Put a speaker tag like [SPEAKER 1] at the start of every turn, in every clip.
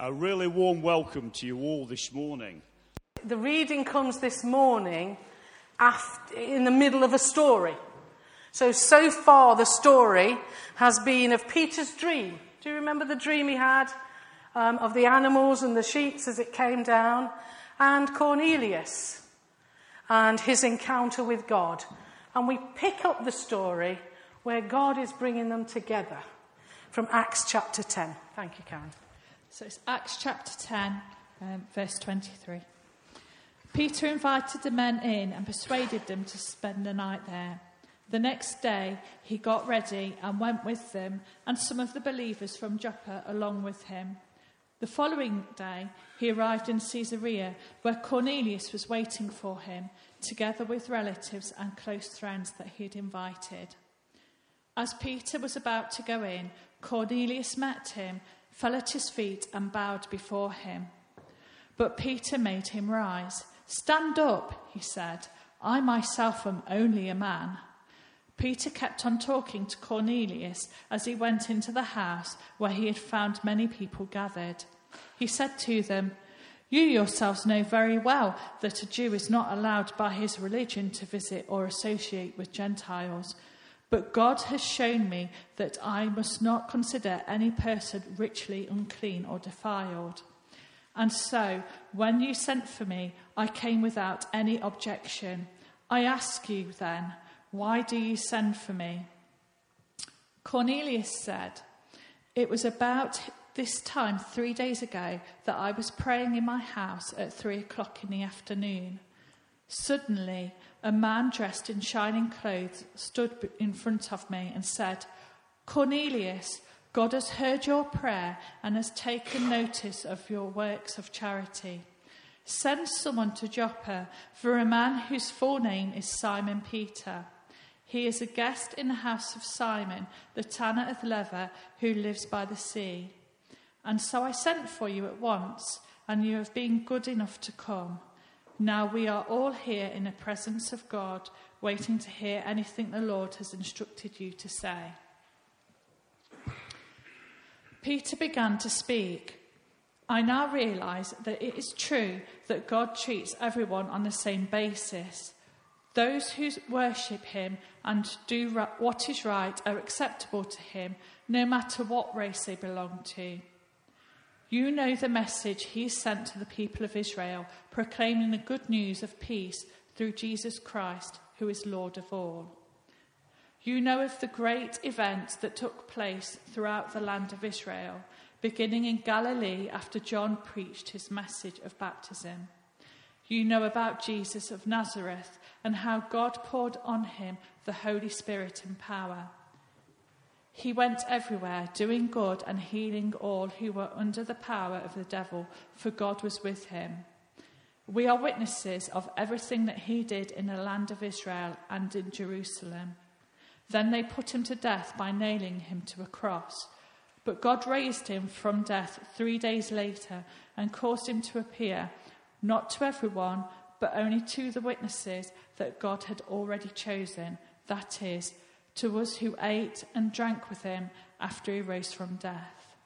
[SPEAKER 1] A really warm welcome to you all this morning.
[SPEAKER 2] The reading comes this morning after, in the middle of a story. So, so far, the story has been of Peter's dream. Do you remember the dream he had um, of the animals and the sheep as it came down? And Cornelius and his encounter with God. And we pick up the story where God is bringing them together from Acts chapter 10. Thank you, Karen.
[SPEAKER 3] So it's Acts chapter 10, um, verse 23. Peter invited the men in and persuaded them to spend the night there. The next day, he got ready and went with them, and some of the believers from Joppa along with him. The following day, he arrived in Caesarea, where Cornelius was waiting for him, together with relatives and close friends that he had invited. As Peter was about to go in, Cornelius met him, fell at his feet, and bowed before him. But Peter made him rise. Stand up, he said. I myself am only a man. Peter kept on talking to Cornelius as he went into the house where he had found many people gathered. He said to them, You yourselves know very well that a Jew is not allowed by his religion to visit or associate with Gentiles. But God has shown me that I must not consider any person richly unclean or defiled. And so, when you sent for me, I came without any objection. I ask you then, why do you send for me? Cornelius said, It was about this time, three days ago, that I was praying in my house at three o'clock in the afternoon. Suddenly, a man dressed in shining clothes stood in front of me and said, Cornelius, God has heard your prayer and has taken notice of your works of charity. Send someone to Joppa for a man whose full name is Simon Peter. He is a guest in the house of Simon, the tanner of leather, who lives by the sea. And so I sent for you at once, and you have been good enough to come. Now we are all here in the presence of God, waiting to hear anything the Lord has instructed you to say. Peter began to speak. I now realize that it is true that God treats everyone on the same basis. Those who worship him and do what is right are acceptable to him, no matter what race they belong to. You know the message he sent to the people of Israel, proclaiming the good news of peace through Jesus Christ, who is Lord of all. You know of the great events that took place throughout the land of Israel, beginning in Galilee after John preached his message of baptism. You know about Jesus of Nazareth and how God poured on him the Holy Spirit and power he went everywhere, doing good and healing all who were under the power of the devil, for God was with him. We are witnesses of everything that he did in the land of Israel and in Jerusalem. Then they put him to death by nailing him to a cross. But God raised him from death three days later and caused him to appear, not to everyone, but only to the witnesses that God had already chosen, that is, to us who ate and drank with him after he rose from death.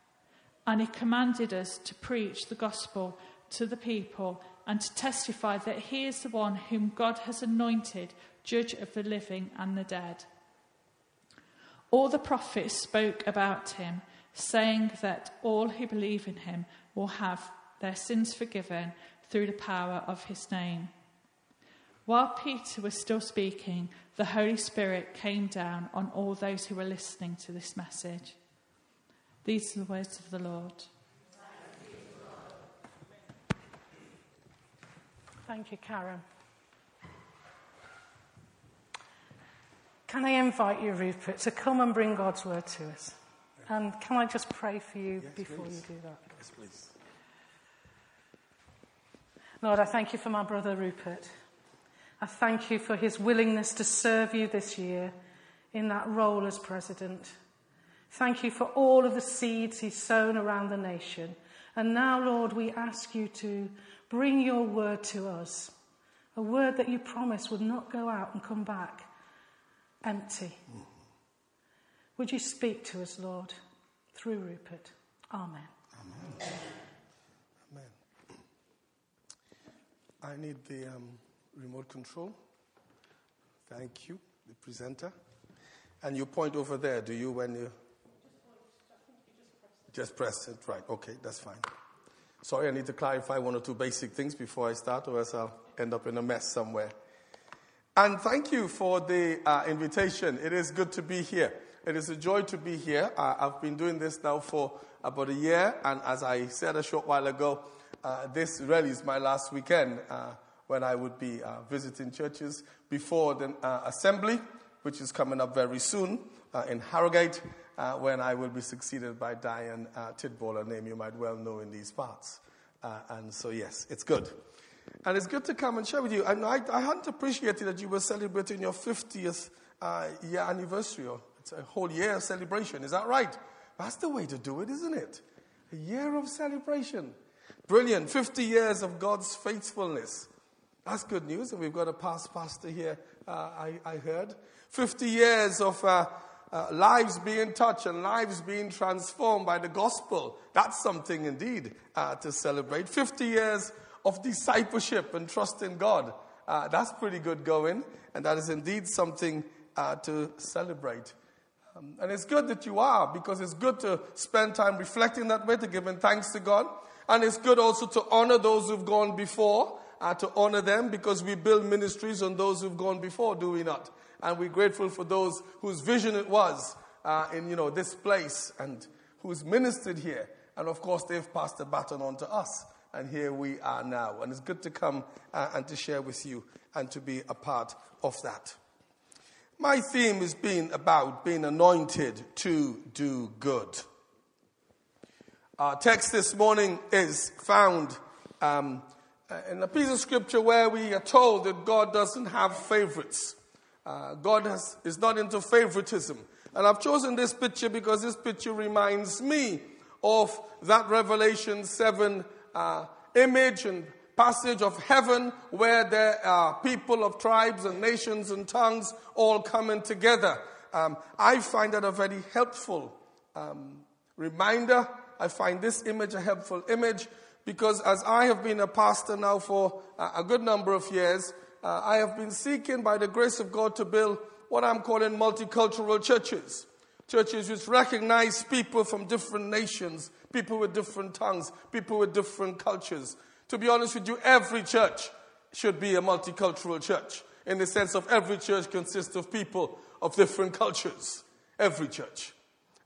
[SPEAKER 3] And he commanded us to preach the gospel to the people and to testify that he is the one whom God has anointed, judge of the living and the dead. All the prophets spoke about him, saying that all who believe in him will have their sins forgiven through the power of his name. While Peter was still speaking, the Holy Spirit came down on all those who were listening to this message. These are the words of the Lord.
[SPEAKER 2] Thank you, Karen. Can I invite you, Rupert, to come and bring God's word to us? And can I just pray for you yes, before please. you do that?
[SPEAKER 4] Yes, please.
[SPEAKER 2] Lord, I thank you for my brother Rupert. I thank you for his willingness to serve you this year in that role as president. Thank you for all of the seeds he's sown around the nation. And now, Lord, we ask you to bring your word to us, a word that you promised would not go out and come back empty. Mm-hmm. Would you speak to us, Lord, through Rupert? Amen.
[SPEAKER 4] Amen. Amen. I need the. Um remote control. Thank you, the presenter. And you point over there, do you, when you. Just press it, right. Okay, that's fine. Sorry, I need to clarify one or two basic things before I start, or else I'll end up in a mess somewhere. And thank you for the uh, invitation. It is good to be here. It is a joy to be here. Uh, I've been doing this now for about a year, and as I said a short while ago, uh, this really is my last weekend uh, when I would be uh, visiting churches before the uh, assembly, which is coming up very soon in Harrogate, when I will be succeeded by Diane Tidball, a name you might well know in these parts. and so, yes, it's good. And it's good to come and share with you. And I, I hadn't appreciated that you were celebrating your 50th uh, year anniversary. Or it's a whole year of celebration. Is that right? That's the way to do it, isn't it? A year of celebration. Brilliant. 50 years of God's faithfulness. That's good news. And we've got a past pastor here, uh, I, I, heard. 50 years of uh, uh, lives being touched and lives being transformed by the gospel. That's something indeed uh, to celebrate. 50 years of discipleship and trust in God. Uh, that's pretty good going, and that is indeed something uh, to celebrate. Um, and it's good that you are, because it's good to spend time reflecting that way, to giving thanks to God. And it's good also to honor those who've gone before, uh, to honor them, because we build ministries on those who've gone before, do we not? And we're grateful for those whose vision it was uh, in you know this place and who's ministered here. And of course, they've passed the baton on to us and here we are now. And it's good to come uh, and to share with you and to be a part of that. My theme has been about being anointed to do good. Our text this morning is found um, in a piece of scripture where we are told that God doesn't have favorites. Uh, God has, is not into favoritism. And I've chosen this picture because this picture reminds me of that Revelation 7 uh, image and passage of heaven where there are people of tribes and nations and tongues all coming together. Um, I find that a very helpful um, reminder. I find this image a helpful image because as I have been a pastor now for a good number of years, uh, I have been seeking by the grace of God to build what I'm calling multicultural churches. Churches which recognize people from different nations, people with different tongues, people with different cultures. To be honest with you, every church should be a multicultural church in the sense of every church consists of people of different cultures. Every church.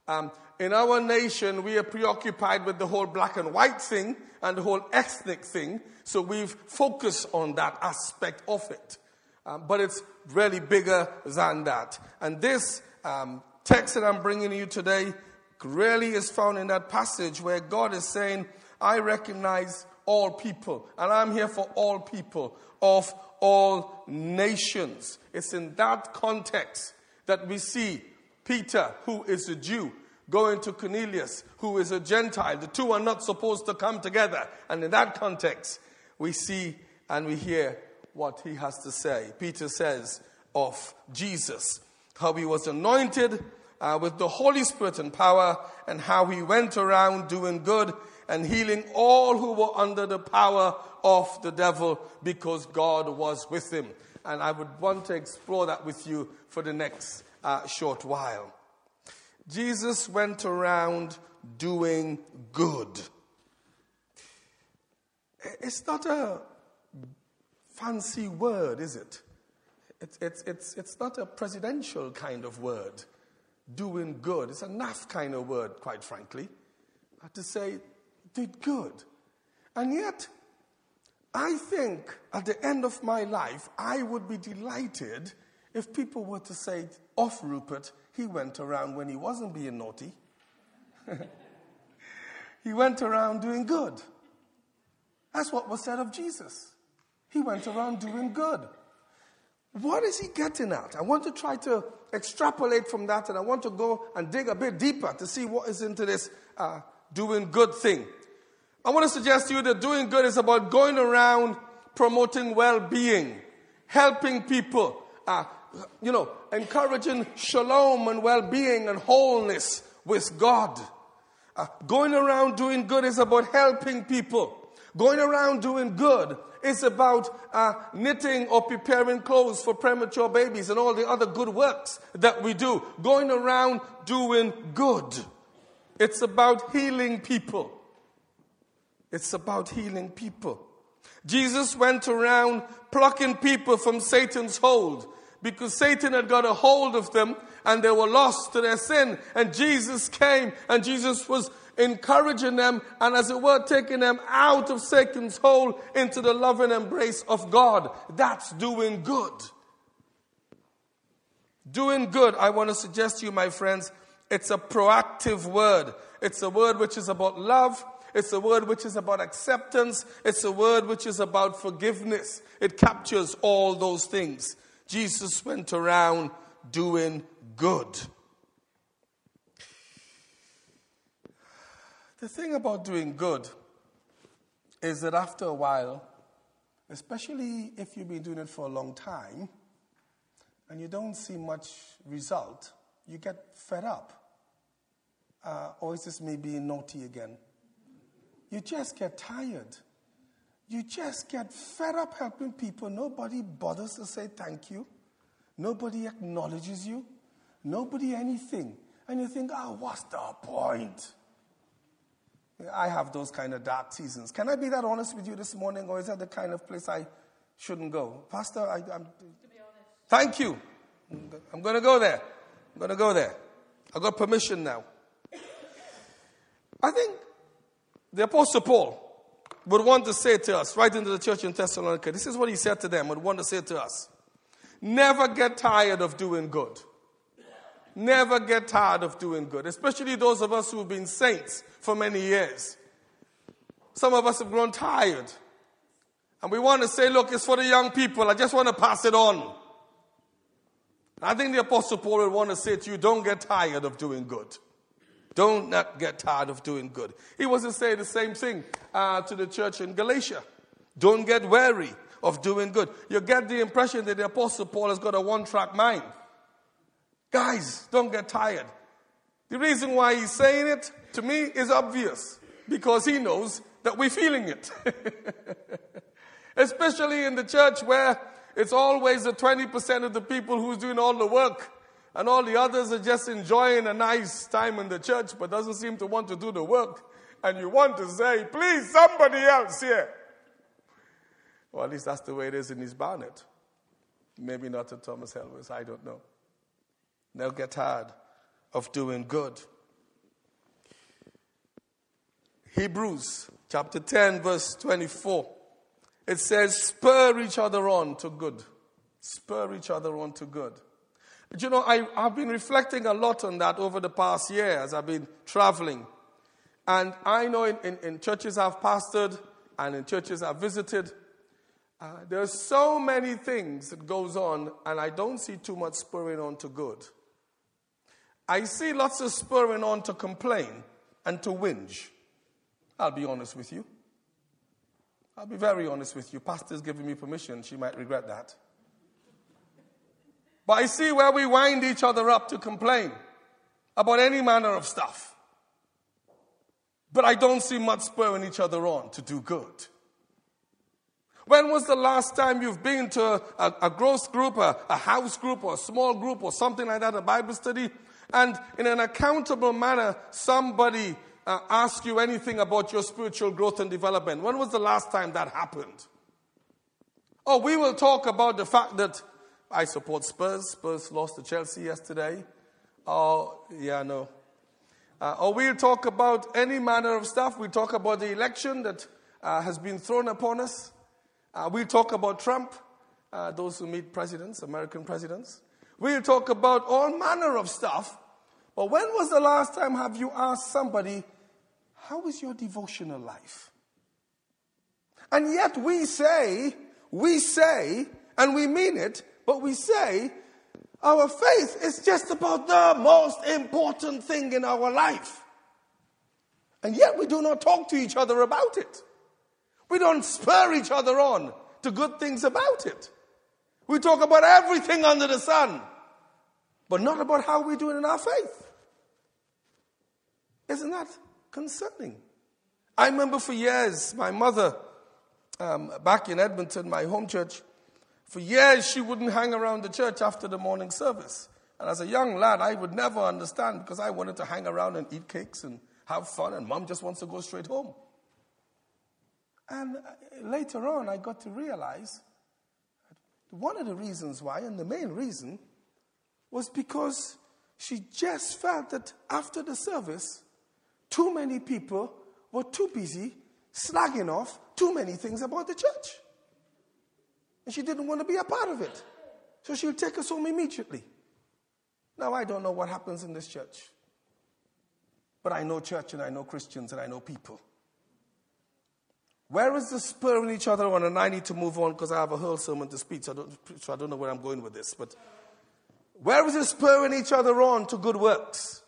[SPEAKER 4] Um, in our nation, we are preoccupied with the whole black and white thing and the whole ethnic thing, so we've focused on that aspect of it. Um, but it's really bigger than that. And this um, text that I'm bringing you today really is found in that passage where God is saying, I recognize all people, and I'm here for all people of all nations. It's in that context that we see Peter, who is a Jew, going to Cornelius, who is a Gentile. The two are not supposed to come together. And in that context, we see and we hear what he has to say. Peter says of Jesus how he was anointed uh, with the Holy Spirit and power, and how he went around doing good and healing all who were under the power of the devil because God was with him. And I would want to explore that with you for the next uh, short while. Jesus went around doing good. It's not a fancy word, is it? It's, it's, it's, it's not a presidential kind of word, doing good. It's a naff kind of word, quite frankly, to say, did good. And yet, I think at the end of my life, I would be delighted if people were to say off Rupert, he went around when he wasn't being naughty. he went around doing good. That's what was said of Jesus. He went around doing good. What is he getting at? I want to try to extrapolate from that and I want to go and dig a bit deeper to see what is into this uh, doing good thing. I want to suggest to you that doing good is about going around promoting well being, helping people, uh, you know, encouraging shalom and well being and wholeness with God. Uh, going around doing good is about helping people, Going around doing good is about uh, knitting or preparing clothes for premature babies and all the other good works that we do. Going around doing good. It's about healing people. It's about healing people. Jesus went around plucking people from Satan's hold because Satan had got a hold of them and they were lost to their sin. And Jesus came and Jesus was encouraging them and, as it were, taking them out of Satan's hold into the loving embrace of God. That's doing good. Doing good, I want to suggest to you, my friends, it's a proactive word. It's a word which is about love. It's a word which is about acceptance. It's a word which is about forgiveness. It captures all those things. Jesus went around doing good. The thing about doing good is that after a while, especially if you've been doing it for a long time and you don't see much result, you get fed up. Uh, or is this me being naughty again? You just get tired. You just get fed up helping people. Nobody bothers to say thank you. Nobody acknowledges you. Nobody anything. And you think, oh, what's the point? I have those kind of dark seasons. Can I be that honest with you this morning, or is that the kind of place I shouldn't go? Pastor, I, am Thank you. I'm going to go there. I'm going to go there. I got permission now. I think the Apostle Paul would want to say to us, right into the church in Thessalonica, this is what he said to them, would want to say to us. Never get tired of doing good. Never get tired of doing good, especially those of us who've been saints for many years. Some of us have grown tired. And we want to say, look, it's for the young people. I just want to pass it on. I think the Apostle Paul would want to say to you, don't get tired of doing good. Don't not get tired of doing good. He was to say the same thing uh, to the church in Galatia. Don't get weary of doing good. You get the impression that the Apostle Paul has got a one track mind. Guys, don't get tired. The reason why he's saying it to me is obvious because he knows that we're feeling it. Especially in the church where it's always the 20% of the people who's doing all the work and all the others are just enjoying a nice time in the church but doesn't seem to want to do the work. And you want to say, please, somebody else here. Well, at least that's the way it is in East Barnet. Maybe not at Thomas Helmers, I don't know. They'll get tired of doing good. Hebrews chapter 10, verse 24. It says, spur each other on to good. Spur each other on to good. You know, I, have been reflecting a lot on that over the past year as I've been traveling. And I know in, in, in churches I've pastored and in churches I've visited, uh, there are so many things that goes on, and I don't see too much spurring on to good. I see lots of spurring on to complain and to whinge. I'll be honest with you. I'll be very honest with you. Pastor's giving me permission. She might regret that. But I see where we wind each other up to complain about any manner of stuff. But I don't see much spurring each other on to do good. When was the last time you've been to a, a, growth group, a, a house group, or a small group, or something like that, a Bible study, and in an accountable manner, somebody uh, you anything about your spiritual growth and development? When was the last time that happened? Oh, we will talk about the fact that I support Spurs. Spurs lost to Chelsea yesterday. Oh, yeah, no. Uh, or we'll talk about any manner of stuff. We'll talk about the election that uh, has been thrown upon us. Uh, we'll talk about Trump, uh, those who meet presidents, American presidents. We'll talk about all manner of stuff. But when was the last time have you asked somebody, how is your devotional life? And yet we say, we say, and we mean it, but we say our faith is just about the most important thing in our life. And yet we do not talk to each other about it. We don't spur each other on to good things about it. We talk about everything under the sun, but not about how we're doing in our faith. Isn't that concerning? I remember for years my mother um, back in Edmonton, my home church, for years she wouldn't hang around the church after the morning service. And as a young lad, I would never understand because I wanted to hang around and eat cakes and have fun, and mom just wants to go straight home. And uh, later on, I got to realize one of the reasons why, and the main reason, was because she just felt that after the service, too many people were too busy slagging off too many things about the church. And she didn't want to be a part of it. So she would take us home immediately. Now, I don't know what happens in this church, but I know church and I know Christians and I know people. Where is the spurring each other on? And I need to move on because I have a whole sermon to speak, so I, don't, so I don't know where I'm going with this. But where is the spurring each other on to good works?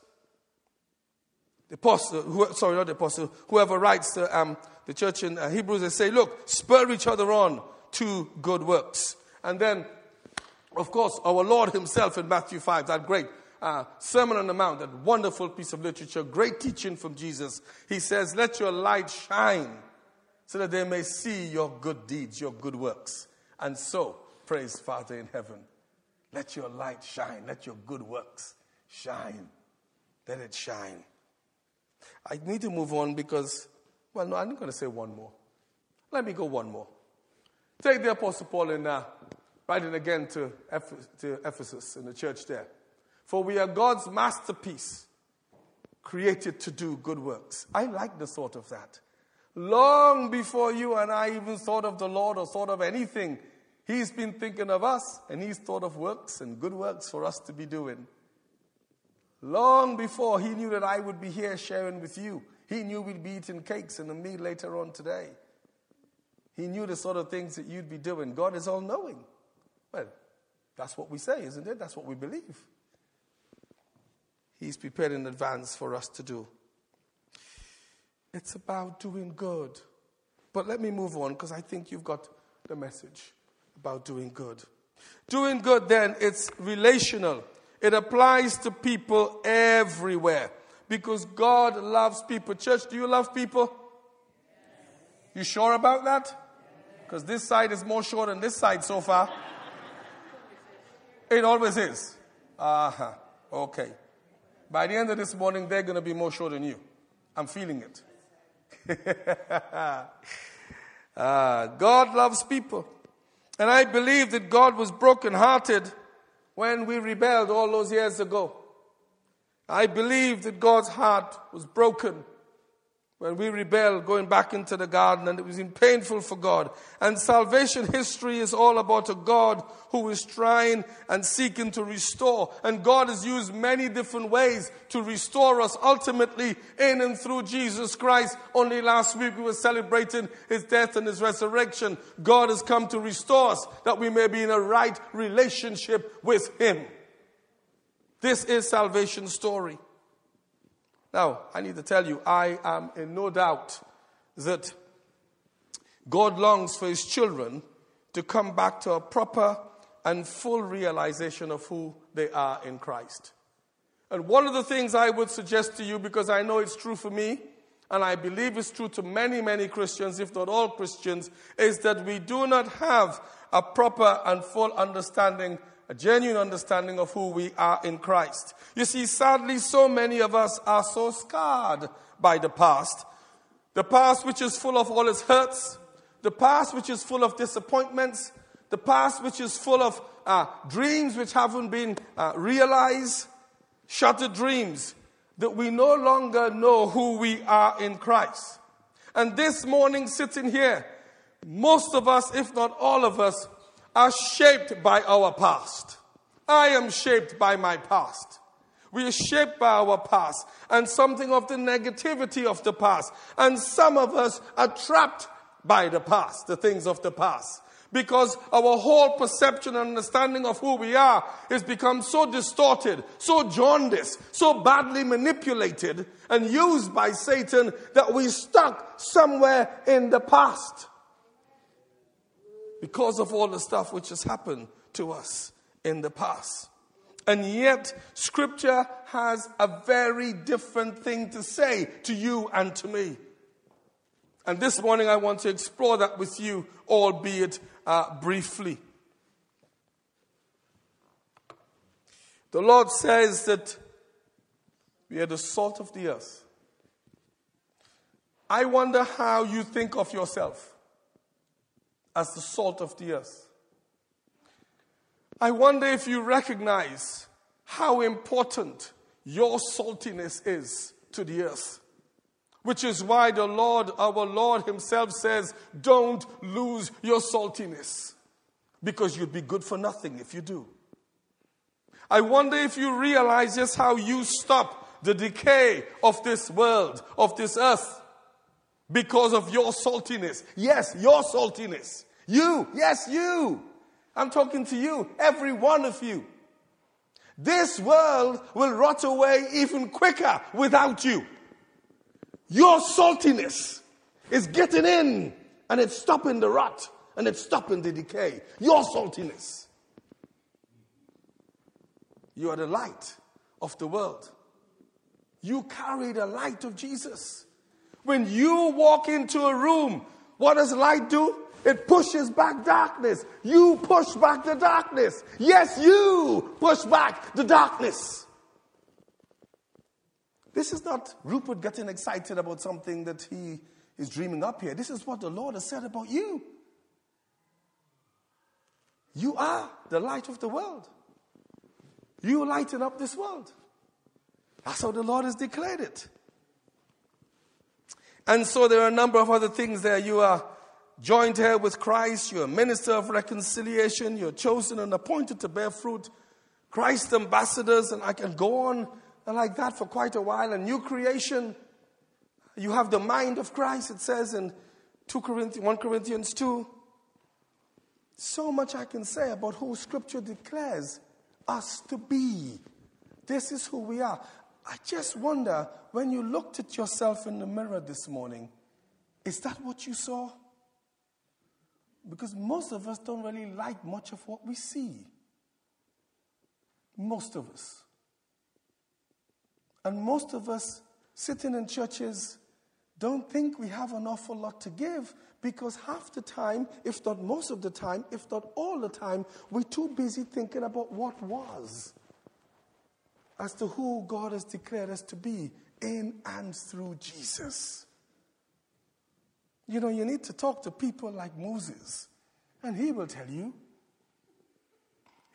[SPEAKER 4] The apostle, who, sorry, not the apostle, whoever writes the, um, the church in uh, Hebrews, they say, look, spur each other on to good works. And then, of course, our Lord Himself in Matthew 5, that great uh, Sermon on the Mount, that wonderful piece of literature, great teaching from Jesus. He says, Let your light shine so that they may see your good deeds, your good works. And so, praise Father in heaven, let your light shine, let your good works shine. Let it shine. I need to move on because, well, no, I'm not going to say one more. Let me go one more. Take the Apostle Paul in uh, writing again to, to Ephesus in the church there. For we are God's masterpiece, created to do good works. I like the thought of that. Long before you and I even thought of the Lord or thought of anything, He's been thinking of us and He's thought of works and good works for us to be doing. Long before He knew that I would be here sharing with you, He knew we'd be eating cakes and a meal later on today. He knew the sort of things that you'd be doing. God is all knowing. Well, that's what we say, isn't it? That's what we believe. He's prepared in advance for us to do. It's about doing good. But let me move on because I think you've got the message about doing good. Doing good, then, it's relational. It applies to people everywhere because God loves people. Church, do you love people? You sure about that? Because this side is more sure than this side so far. It always is. Uh huh. Okay. By the end of this morning, they're going to be more sure than you. I'm feeling it. uh, God loves people. And I believe that God was brokenhearted when we rebelled all those years ago. I believe that God's heart was broken when we rebelled going back into the garden and it was painful for God. And salvation history is all about a God who is trying and seeking to restore. And God has used many different ways to restore us ultimately in and through Jesus Christ. Only last week we were celebrating his death and his resurrection. God has come to restore us that we may be in a right relationship with him. This is salvation story. Now, I need to tell you, I am in no doubt that God longs for his children to come back to a proper and full realization of who they are in Christ. And one of the things I would suggest to you, because I know it's true for me, and I believe it's true to many, many Christians, if not all Christians, is that we do not have a proper and full understanding a genuine understanding of who we are in Christ. You see, sadly, so many of us are so scarred by the past. The past which is full of all its hurts, the past which is full of disappointments, the past which is full of uh, dreams which haven't been uh, realized, shattered dreams, that we no longer know who we are in Christ. And this morning, sitting here, most of us, if not all of us, are shaped by our past. I am shaped by my past. We are shaped by our past and something of the negativity of the past. And some of us are trapped by the past, the things of the past. Because our whole perception and understanding of who we are has become so distorted, so jaundiced, so badly manipulated and used by Satan that we're stuck somewhere in the past because of all the stuff which has happened to us in the past. And yet, Scripture has a very different thing to say to you and to me. And this morning I want to explore that with you, albeit uh, briefly. The Lord says that we are the salt of the earth. I wonder how you think of yourself as the salt of the earth. I wonder if you recognize how important your saltiness is to the earth. Which is why the Lord, our Lord Himself says, don't lose your saltiness. Because you'd be good for nothing if you do. I wonder if you realize just how you stop the decay of this world, of this earth, because of your saltiness. Yes, your saltiness. You, yes, you. I'm talking to you, every one of you. This world will rot away even quicker without you. Your saltiness is getting in and it's stopping the rot and it's stopping the decay. Your saltiness. You are the light of the world. You carry the light of Jesus. When you walk into a room, what does light do? It pushes back darkness. You push back the darkness. Yes, you push back the darkness. This is not Rupert getting excited about something that he is dreaming up here. This is what the Lord has said about you. You are the light of the world. You lighten up this world. That's how the Lord has declared it. And so there are a number of other things there. You are joined here with Christ. You're a minister of reconciliation. You're chosen and appointed to bear fruit. Christ ambassadors, and I can go on like that for quite a while. A new creation. You have the mind of Christ, it says in 2 Corinthians, 1 Corinthians 2. So much I can say about who Scripture declares us to be. This is who we are. I just wonder when you looked at yourself in the mirror this morning, is that what you saw? Because most of us don't really like much of what we see. Most of us. And most of us sitting in churches don't think we have an awful lot to give because half the time, if not most of the time, if not all the time, we're too busy thinking about what was as to who God has declared us to be in and through Jesus. You know, you need to talk to people like Moses, and he will tell you.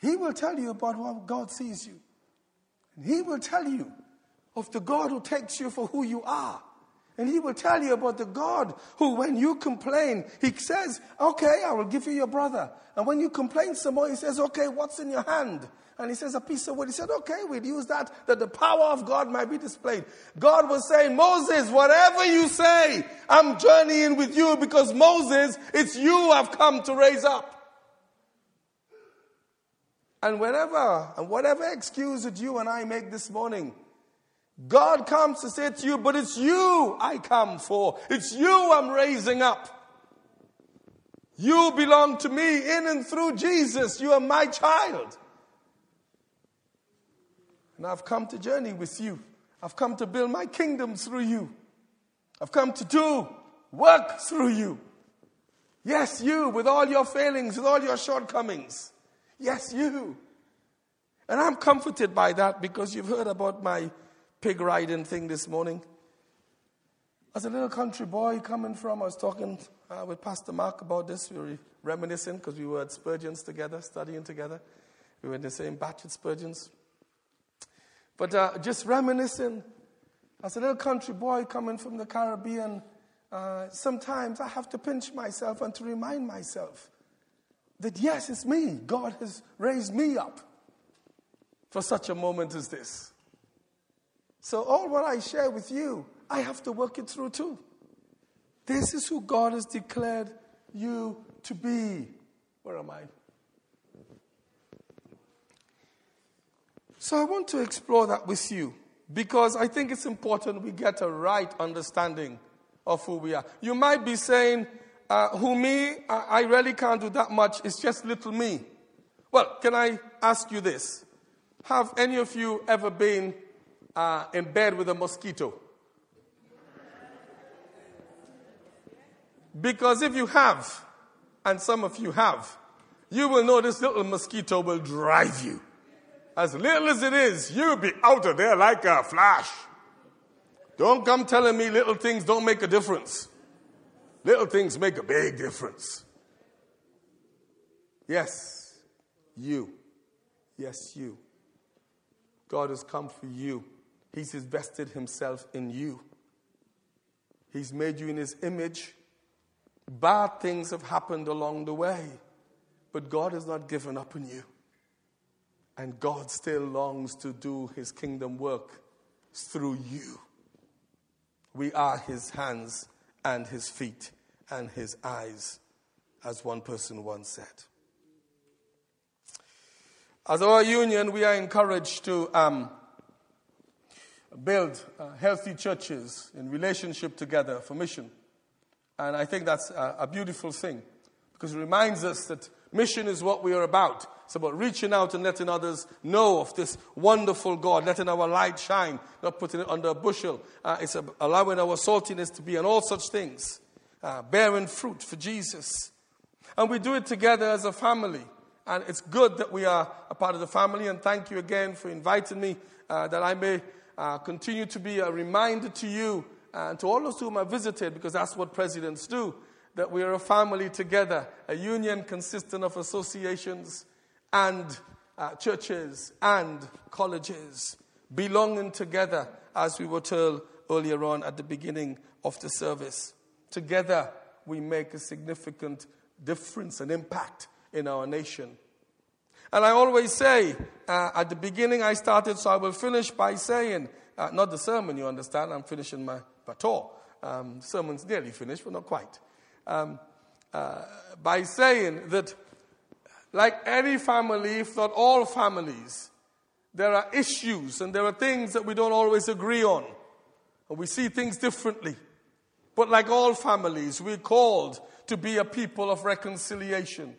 [SPEAKER 4] He will tell you about what God sees you. And he will tell you of the God who takes you for who you are. And he will tell you about the God who, when you complain, he says, Okay, I will give you your brother. And when you complain some more, he says, Okay, what's in your hand? And he says, A piece of wood. He said, Okay, we'll use that, that the power of God might be displayed. God was saying, Moses, whatever you say, I'm journeying with you because Moses, it's you I've come to raise up. And whenever, and whatever excuse that you and I make this morning, God comes to say to you, but it's you I come for. It's you I'm raising up. You belong to me in and through Jesus. You are my child. And I've come to journey with you. I've come to build my kingdom through you. I've come to do work through you. Yes, you, with all your failings, with all your shortcomings. Yes, you. And I'm comforted by that because you've heard about my pig riding thing this morning. As a little country boy coming from, I was talking uh, with Pastor Mark about this. We were reminiscing because we were at Spurgeon's together, studying together. We were in the same batch at Spurgeon's. But uh, just reminiscing, as a little country boy coming from the Caribbean, uh, sometimes I have to pinch myself and to remind myself that yes, it's me. God has raised me up for such a moment as this. So, all what I share with you, I have to work it through too. This is who God has declared you to be. Where am I? So, I want to explore that with you because I think it's important we get a right understanding of who we are. You might be saying, uh, Who me? I, I really can't do that much. It's just little me. Well, can I ask you this? Have any of you ever been uh, in bed with a mosquito. Because if you have, and some of you have, you will know this little mosquito will drive you. As little as it is, you'll be out of there like a flash. Don't come telling me little things don't make a difference. Little things make a big difference. Yes, you. Yes, you. God has come for you. He's invested himself in you. He's made you in his image. Bad things have happened along the way, but God has not given up on you. And God still longs to do his kingdom work through you. We are his hands and his feet and his eyes, as one person once said. As our union, we are encouraged to um, build uh, healthy churches in relationship together for mission. And I think that's a, a beautiful thing because it reminds us that mission is what we are about. It's about reaching out and letting others know of this wonderful God, letting our light shine, not putting it under a bushel. Uh, it's allowing our saltiness to be and all such things, uh, bearing fruit for Jesus. And we do it together as a family. And it's good that we are a part of the family. And thank you again for inviting me uh, that I may uh, continue to be a reminder to you and to all those whom I visited, because that's what presidents do, that we are a family together, a union consisting of associations and uh, churches and colleges, belonging together, as we were told earlier on at the beginning of the service. Together, we make a significant difference and impact in our nation. And I always say, uh, at the beginning I started, so I will finish by saying, uh, not the sermon, you understand, I'm finishing my baton. Um, sermon's nearly finished, but not quite. Um, uh, by saying that, like any family, if not all families, there are issues and there are things that we don't always agree on. And we see things differently. But like all families, we're called to be a people of reconciliation.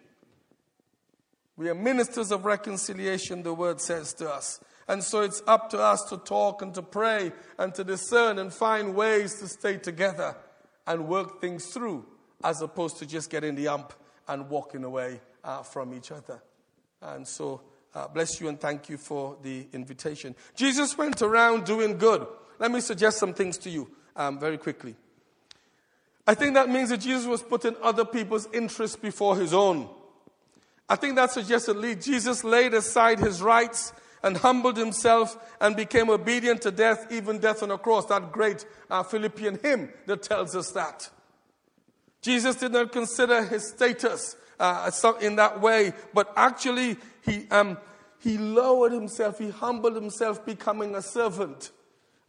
[SPEAKER 4] We are ministers of reconciliation, the word says to us. And so it's up to us to talk and to pray and to discern and find ways to stay together and work things through as opposed to just getting the ump and walking away uh, from each other. And so, uh, bless you and thank you for the invitation. Jesus went around doing good. Let me suggest some things to you um, very quickly. I think that means that Jesus was putting other people's interests before his own. I think that suggests that Jesus laid aside his rights and humbled himself and became obedient to death, even death on a cross. That great uh, Philippian hymn that tells us that. Jesus did not consider his status uh, in that way, but actually he, um, he lowered himself, he humbled himself, becoming a servant.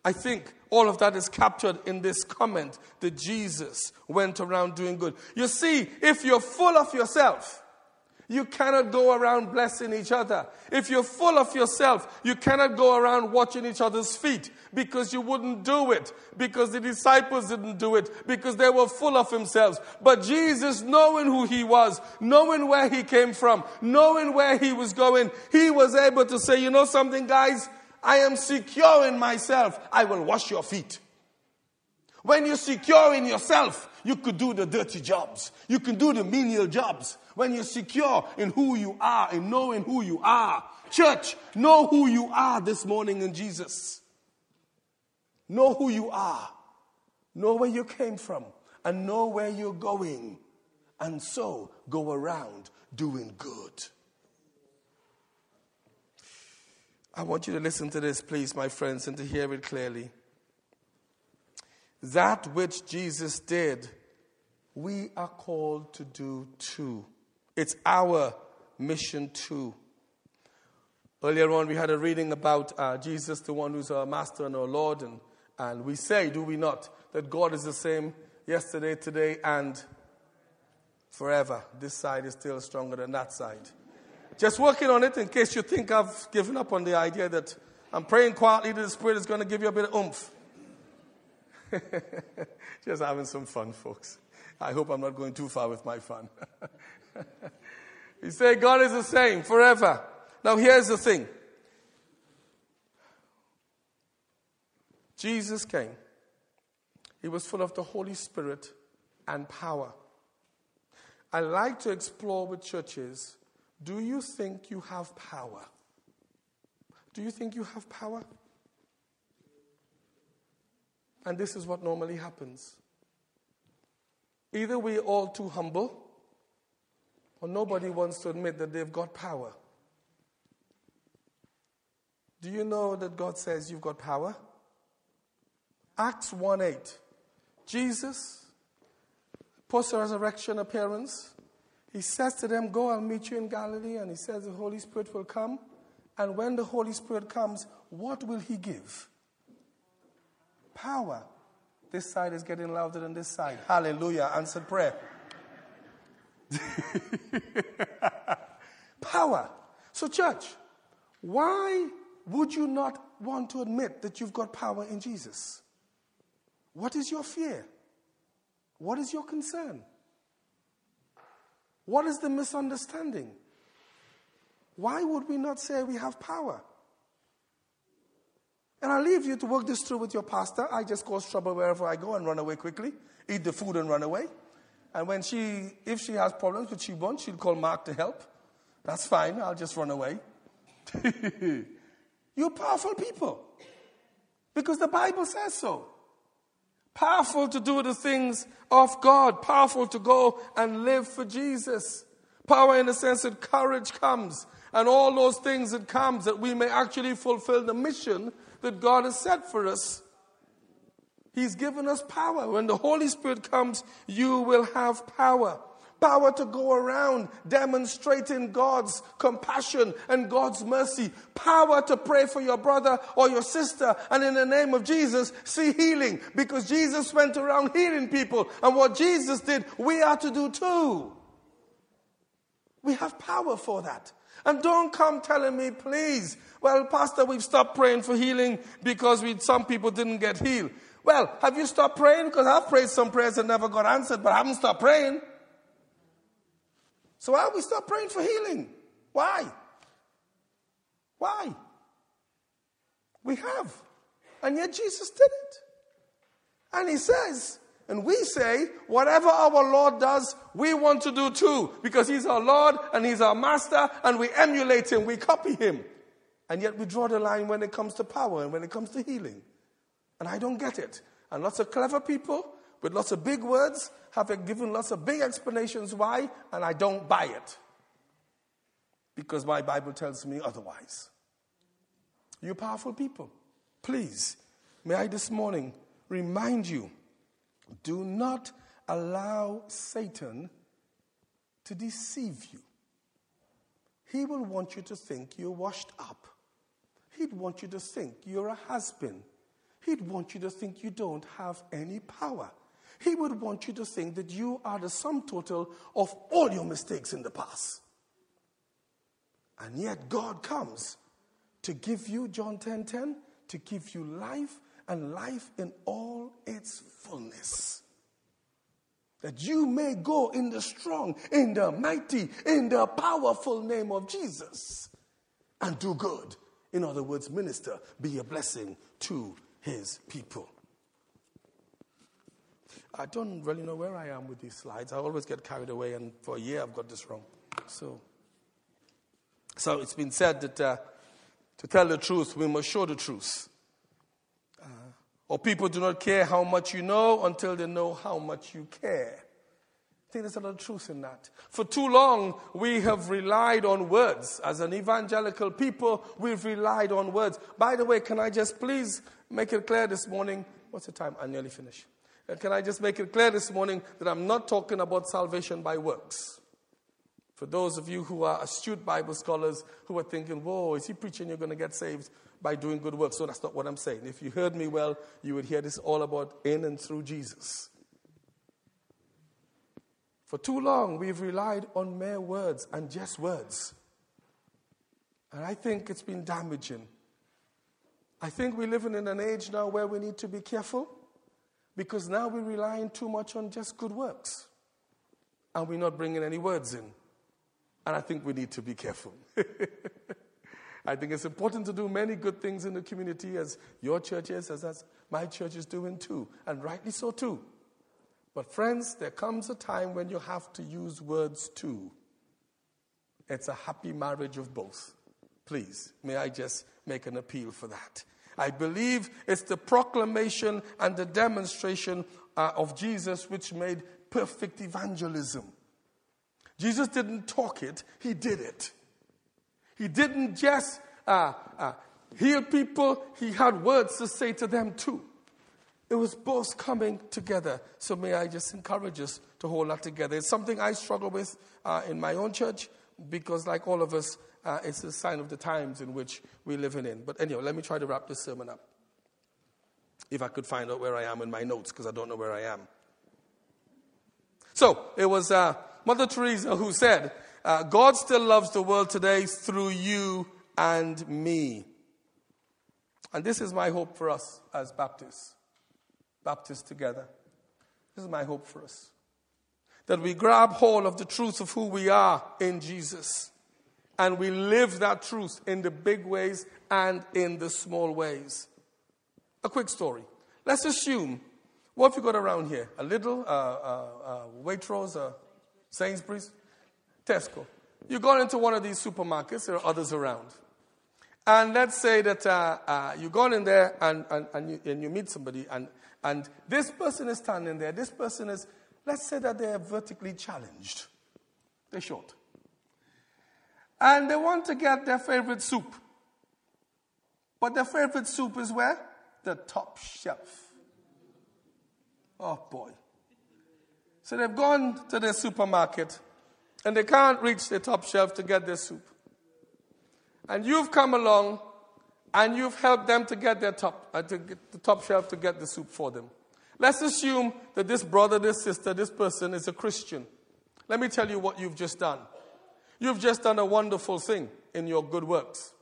[SPEAKER 4] I think all of that is captured in this comment that Jesus went around doing good. You see, if you're full of yourself, you cannot go around blessing each other. If you're full of yourself, you cannot go around watching each other's feet because you wouldn't do it, because the disciples didn't do it, because they were full of themselves. But Jesus, knowing who he was, knowing where he came from, knowing where he was going, he was able to say, you know something, guys? I am secure in myself. I will wash your feet. When you're secure in yourself, you could do the dirty jobs. You can do the menial jobs. When you're secure in who you are and knowing who you are. Church, know who you are this morning in Jesus. Know who you are. Know where you came from and know where you're going. And so go around doing good. I want you to listen to this, please, my friends, and to hear it clearly. That which Jesus did, we are called to do too. It's our mission too. Earlier on, we had a reading about uh, Jesus, the one who's our master and our Lord, and, and we say, do we not, that God is the same yesterday, today, and forever. This side is still stronger than that side. Just working on it in case you think I've given up on the idea that I'm praying quietly that the Spirit is going to give you a bit of oomph. Just having some fun, folks. I hope I'm not going too far with my fun. you say God is the same forever. Now, here's the thing Jesus came, He was full of the Holy Spirit and power. I like to explore with churches do you think you have power? Do you think you have power? And this is what normally happens. Either we're all too humble, or nobody wants to admit that they've got power. Do you know that God says you've got power? Acts 1 8. Jesus, post resurrection appearance, he says to them, Go, I'll meet you in Galilee. And he says, The Holy Spirit will come. And when the Holy Spirit comes, what will he give? Power. This side is getting louder than this side. Hallelujah. Answered prayer. Power. So, church, why would you not want to admit that you've got power in Jesus? What is your fear? What is your concern? What is the misunderstanding? Why would we not say we have power? And I leave you to work this through with your pastor. I just cause trouble wherever I go and run away quickly, eat the food and run away. And when she, if she has problems with she won't, she'll call Mark to help. That's fine. I'll just run away. You're powerful people because the Bible says so. Powerful to do the things of God. Powerful to go and live for Jesus. Power in the sense that courage comes and all those things that comes that we may actually fulfill the mission that God has set for us. He's given us power. When the Holy Spirit comes, you will have power power to go around demonstrating God's compassion and God's mercy, power to pray for your brother or your sister, and in the name of Jesus, see healing because Jesus went around healing people, and what Jesus did, we are to do too. We have power for that. And don't come telling me, please, well, Pastor, we've stopped praying for healing because we, some people didn't get healed. Well, have you stopped praying? Because I've prayed some prayers that never got answered, but I haven't stopped praying. So why we stop praying for healing? Why? Why? We have. And yet Jesus did it. And he says, and we say, whatever our Lord does, we want to do too, because he's our Lord and he's our master, and we emulate him, we copy him. And yet we draw the line when it comes to power and when it comes to healing. And I don't get it. And lots of clever people with lots of big words, have given lots of big explanations why, and I don't buy it. Because my Bible tells me otherwise. You powerful people, please, may I this morning remind you do not allow Satan to deceive you. He will want you to think you're washed up. He'd want you to think you're a husband. He'd want you to think you don't have any power. He would want you to think that you are the sum total of all your mistakes in the past. And yet God comes to give you, John 10 10, to give you life and life in all its fullness. That you may go in the strong, in the mighty, in the powerful name of Jesus and do good. In other words, minister, be a blessing to his people. I don't really know where I am with these slides. I always get carried away, and for a year I've got this wrong. So, so it's been said that uh, to tell the truth, we must show the truth. Uh, or people do not care how much you know until they know how much you care. I think there's a lot of truth in that. For too long, we have relied on words. As an evangelical people, we've relied on words. By the way, can I just please make it clear this morning? What's the time? I nearly finished. Uh, can I just make it clear this morning that I'm not talking about salvation by works? For those of you who are astute Bible scholars who are thinking, whoa, is he preaching you're going to get saved by doing good works? So that's not what I'm saying. If you heard me well, you would hear this all about in and through Jesus. For too long, we've relied on mere words and just words. And I think it's been damaging. I think we're living in an age now where we need to be careful because now we're relying too much on just good works. And we're not bringing any words in. And I think we need to be careful. I think it's important to do many good things in the community as your church is, as, as my church is doing too. And rightly so too. But, friends, there comes a time when you have to use words too. It's a happy marriage of both. Please, may I just make an appeal for that? I believe it's the proclamation and the demonstration uh, of Jesus which made perfect evangelism. Jesus didn't talk it, he did it. He didn't just uh, uh, heal people, he had words to say to them too. It was both coming together. So may I just encourage us to hold that together. It's something I struggle with uh, in my own church because, like all of us, uh, it's a sign of the times in which we're living in. But anyway, let me try to wrap this sermon up. If I could find out where I am in my notes, because I don't know where I am. So, it was uh, Mother Teresa who said, uh, God still loves the world today through you and me. And this is my hope for us as Baptists, Baptists together. This is my hope for us. That we grab hold of the truth of who we are in Jesus and we live that truth in the big ways and in the small ways. A quick story. Let's assume, what have you got around here? A little, uh, uh, uh, Waitrose, uh, Sainsbury's, Tesco. You go into one of these supermarkets, there are others around. And let's say that uh, uh, you go in there and, and, and, you, and you meet somebody, and, and this person is standing there. This person is, let's say that they are vertically challenged. They're short and they want to get their favorite soup. But their favorite soup is where? The top shelf. Oh boy. So they've gone to the supermarket and they can't reach the top shelf to get their soup. And you've come along and you've helped them to get their top, uh, to get the top shelf to get the soup for them. Let's assume that this brother, this sister, this person is a Christian. Let me tell you what you've just done. You've just done a wonderful thing in your good works.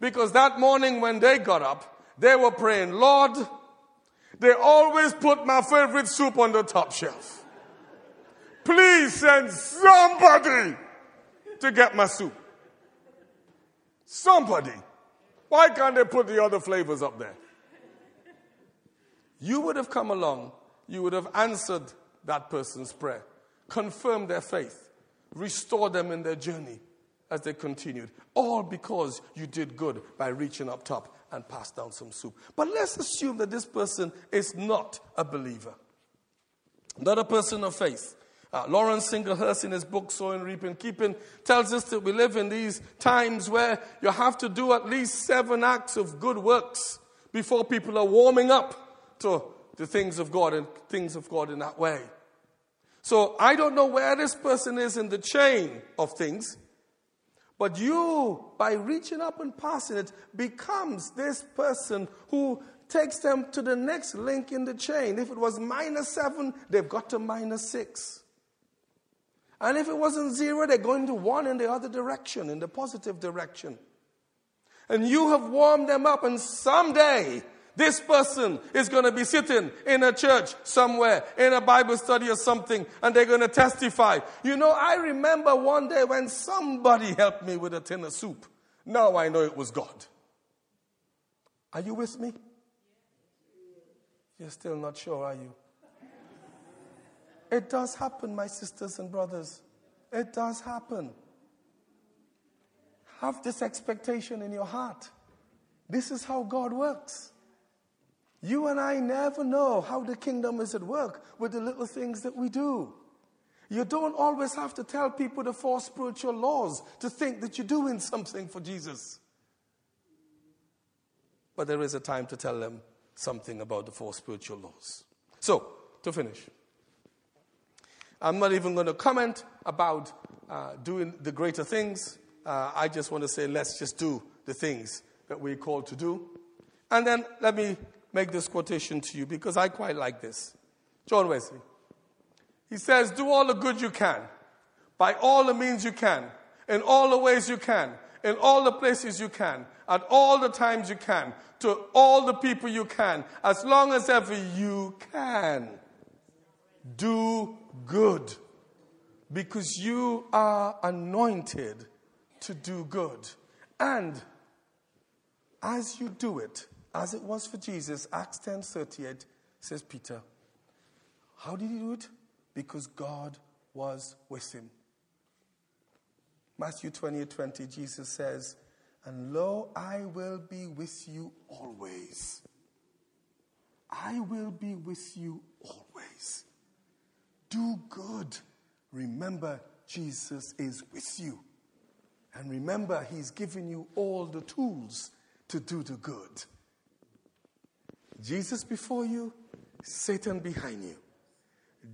[SPEAKER 4] Because that morning when they got up, they were praying, Lord, they always put my favorite soup on the top shelf. Please send somebody to get my soup. Somebody. Why can't they put the other flavors up there? You would have come along, you would have answered that person's prayer, confirmed their faith, restore them in their journey as they continued. All because you did good by reaching up top and passed down some soup. But let's assume that this person is not a believer, not a person of faith. Uh, Laurence Singlehurst, in his book Sowing, Reaping, Keeping, tells us that we live in these times where you have to do at least seven acts of good works before people are warming up to the things of God and things of God in that way. So I don't know where this person is in the chain of things, but you, by reaching up and passing it, becomes this person who takes them to the next link in the chain. If it was minus seven, they've got to minus six. And if it wasn't zero, they're going to one in the other direction, in the positive direction. And you have warmed them up, and someday this person is going to be sitting in a church somewhere, in a Bible study or something, and they're going to testify. You know, I remember one day when somebody helped me with a tin of soup. Now I know it was God. Are you with me? You're still not sure, are you? It does happen, my sisters and brothers. It does happen. Have this expectation in your heart. This is how God works. You and I never know how the kingdom is at work with the little things that we do. You don't always have to tell people the four spiritual laws to think that you're doing something for Jesus. But there is a time to tell them something about the four spiritual laws. So, to finish, I'm not even going to comment about uh, doing the greater things. Uh, I just want to say, let's just do the things that we're called to do. And then let me make this quotation to you because I quite like this. John Wesley. He says, Do all the good you can, by all the means you can, in all the ways you can, in all the places you can, at all the times you can, to all the people you can, as long as ever you can. Do good because you are anointed to do good. And as you do it, as it was for Jesus, Acts 10:38 says Peter, How did he do it? Because God was with him. Matthew 28 20, Jesus says, And lo, I will be with you always. I will be with you always. Do good. Remember, Jesus is with you. And remember, He's given you all the tools to do the good. Jesus before you, Satan behind you.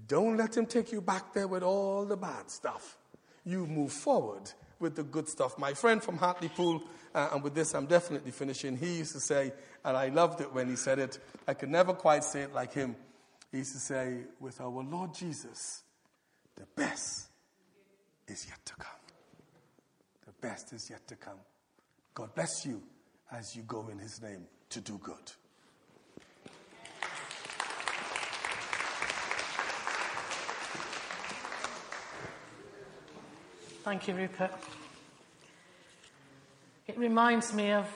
[SPEAKER 4] Don't let him take you back there with all the bad stuff. You move forward with the good stuff. My friend from Hartlepool, uh, and with this I'm definitely finishing, he used to say, and I loved it when he said it, I could never quite say it like him. He used to say, with our Lord Jesus, the best is yet to come. The best is yet to come. God bless you as you go in his name to do good.
[SPEAKER 5] Thank you, Rupert. It reminds me of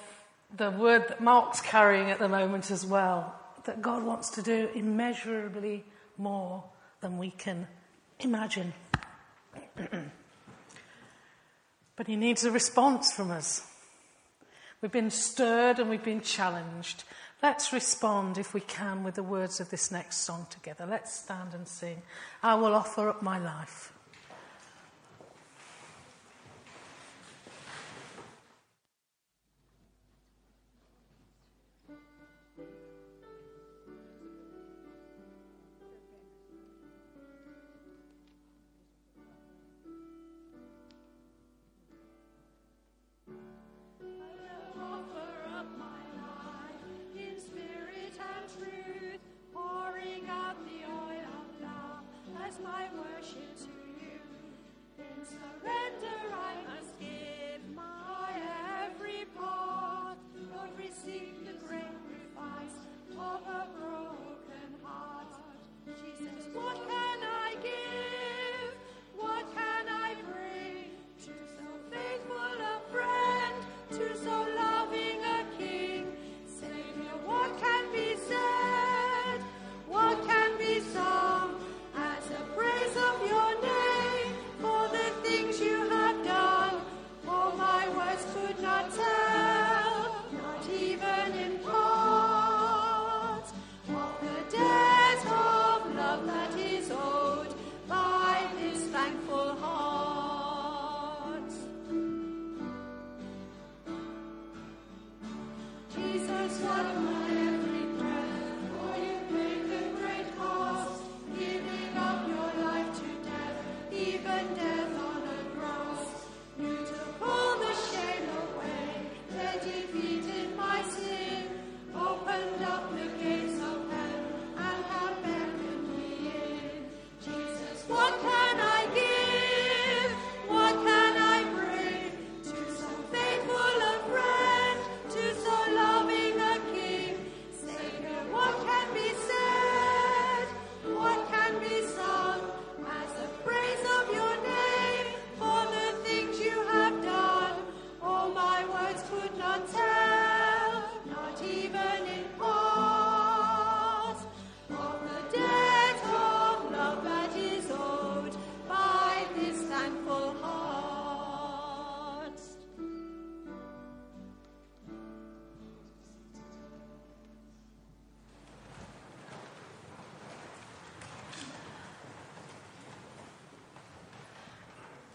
[SPEAKER 5] the word that Mark's carrying at the moment as well that God wants to do immeasurably more than we can imagine. but He needs a response from us. We've been stirred and we've been challenged. Let's respond, if we can, with the words of this next song together. Let's stand and sing. I will offer up my life.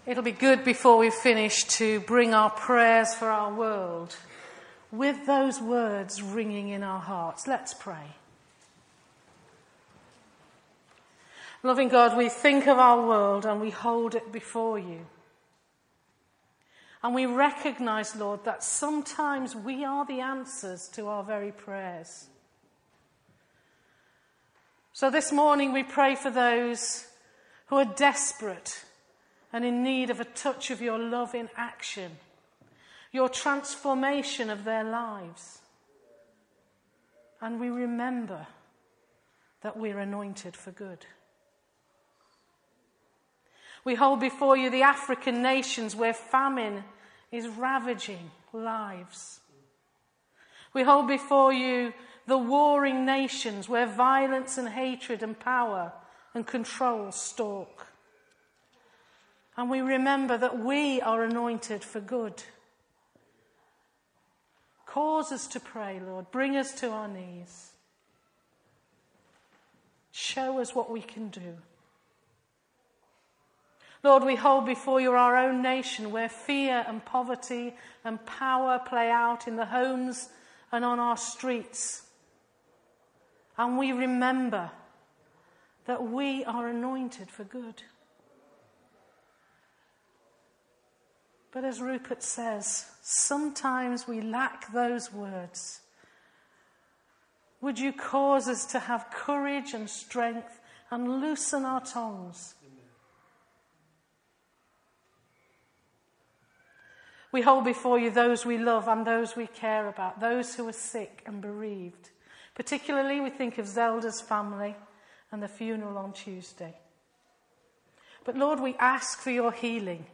[SPEAKER 5] It'll be good before we finish to bring our prayers for our world with those words ringing in our hearts. Let's pray. Loving God, we think of our world and we hold it before you. And we recognize, Lord, that sometimes we are the answers to our very prayers. So this morning we pray for those who are desperate and in need of a touch of your love in action, your transformation of their lives. And we remember that we're anointed for good. We hold before you the African nations where famine is ravaging lives. We hold before you the warring nations where violence and hatred and power
[SPEAKER 2] and control stalk. And we remember that we are anointed for good. Cause us to pray, Lord. Bring us to our knees. Show us what we can do. Lord, we hold before you our own nation where fear and poverty and power play out in the homes and on our streets. And we remember that we are anointed for good. But as Rupert says, sometimes we lack those words. Would you cause us to have courage and strength and loosen our tongues? We hold before you those we love and those we care about, those who are sick and bereaved. Particularly, we think of Zelda's family and the funeral on Tuesday. But Lord, we ask for your healing,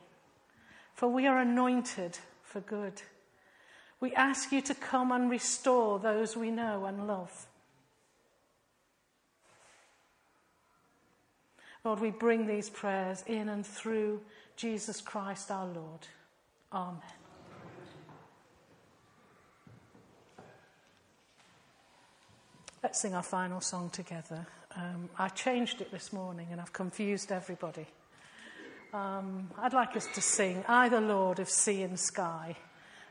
[SPEAKER 2] for we are anointed for good. We ask you to come and restore those we know and love. Lord, we bring these prayers in and through Jesus Christ our Lord. Amen. Let's sing our final song together. Um, I changed it this morning and I've confused everybody. Um, I'd like us to sing I, the Lord of Sea and Sky,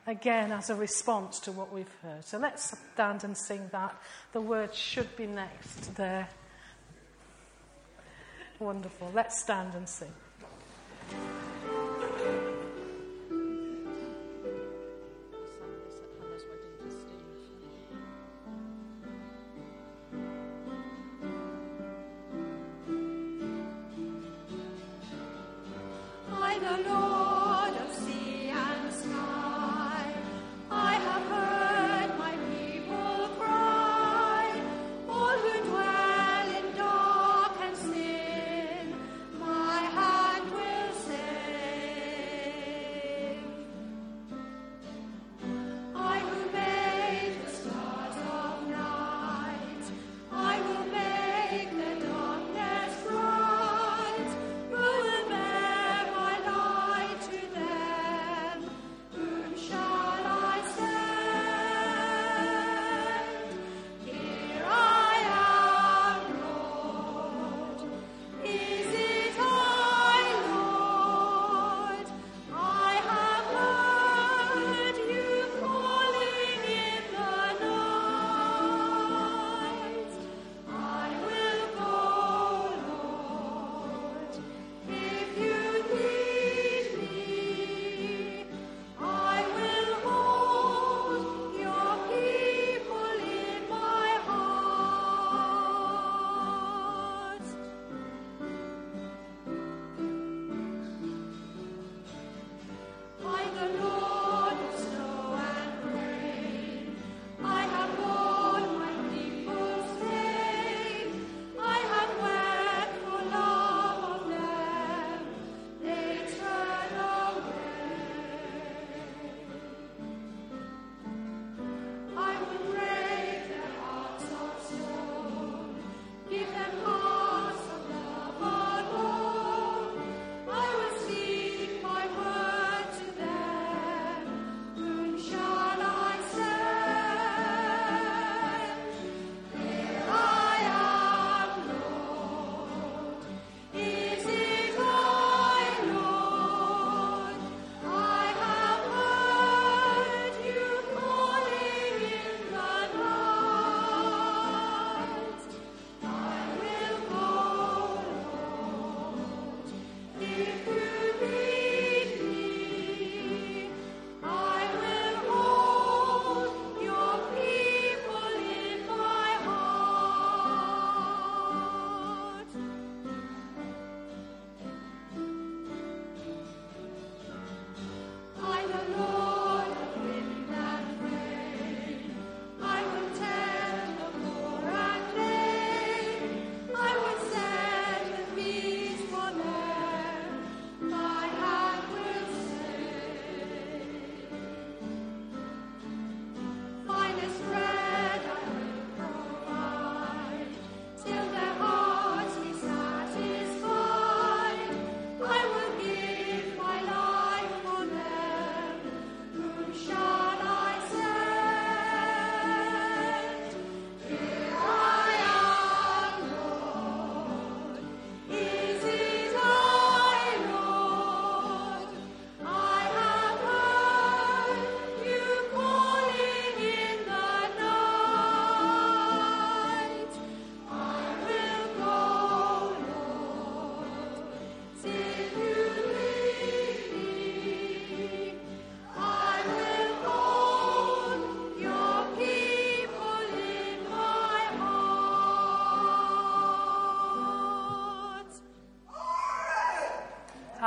[SPEAKER 2] again as a response to what we've heard. So let's stand and sing that. The words should be next there. Wonderful. Let's stand and sing.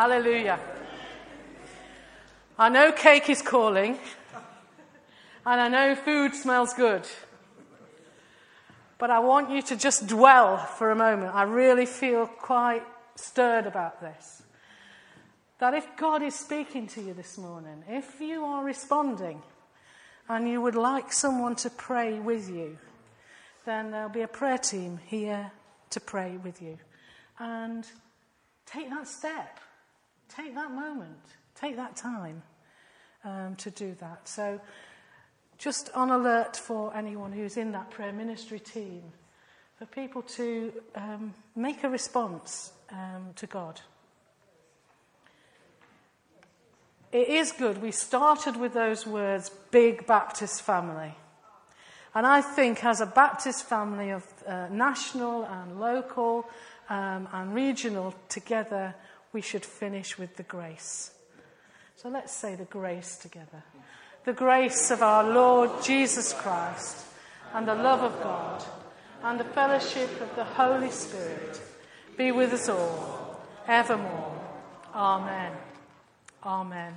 [SPEAKER 2] Hallelujah. I know cake is calling, and I know food smells good. But I want you to just dwell for a moment. I really feel quite stirred about this. That if God is speaking to you this morning, if you are responding and you would like someone to pray with you, then there'll be a prayer team here to pray with you. And take that step, take that moment, take that time um, to do that. So, just on alert for anyone who's in that prayer ministry team, for people to um, make a response um, to God. It is good. We started with those words, big Baptist family. And I think, as a Baptist family of uh, national and local um, and regional together, we should finish with the grace. So let's say the grace together. The grace of our Lord Jesus Christ, and the love of God, and the fellowship of the Holy Spirit be with us all, evermore. Amen. Amen.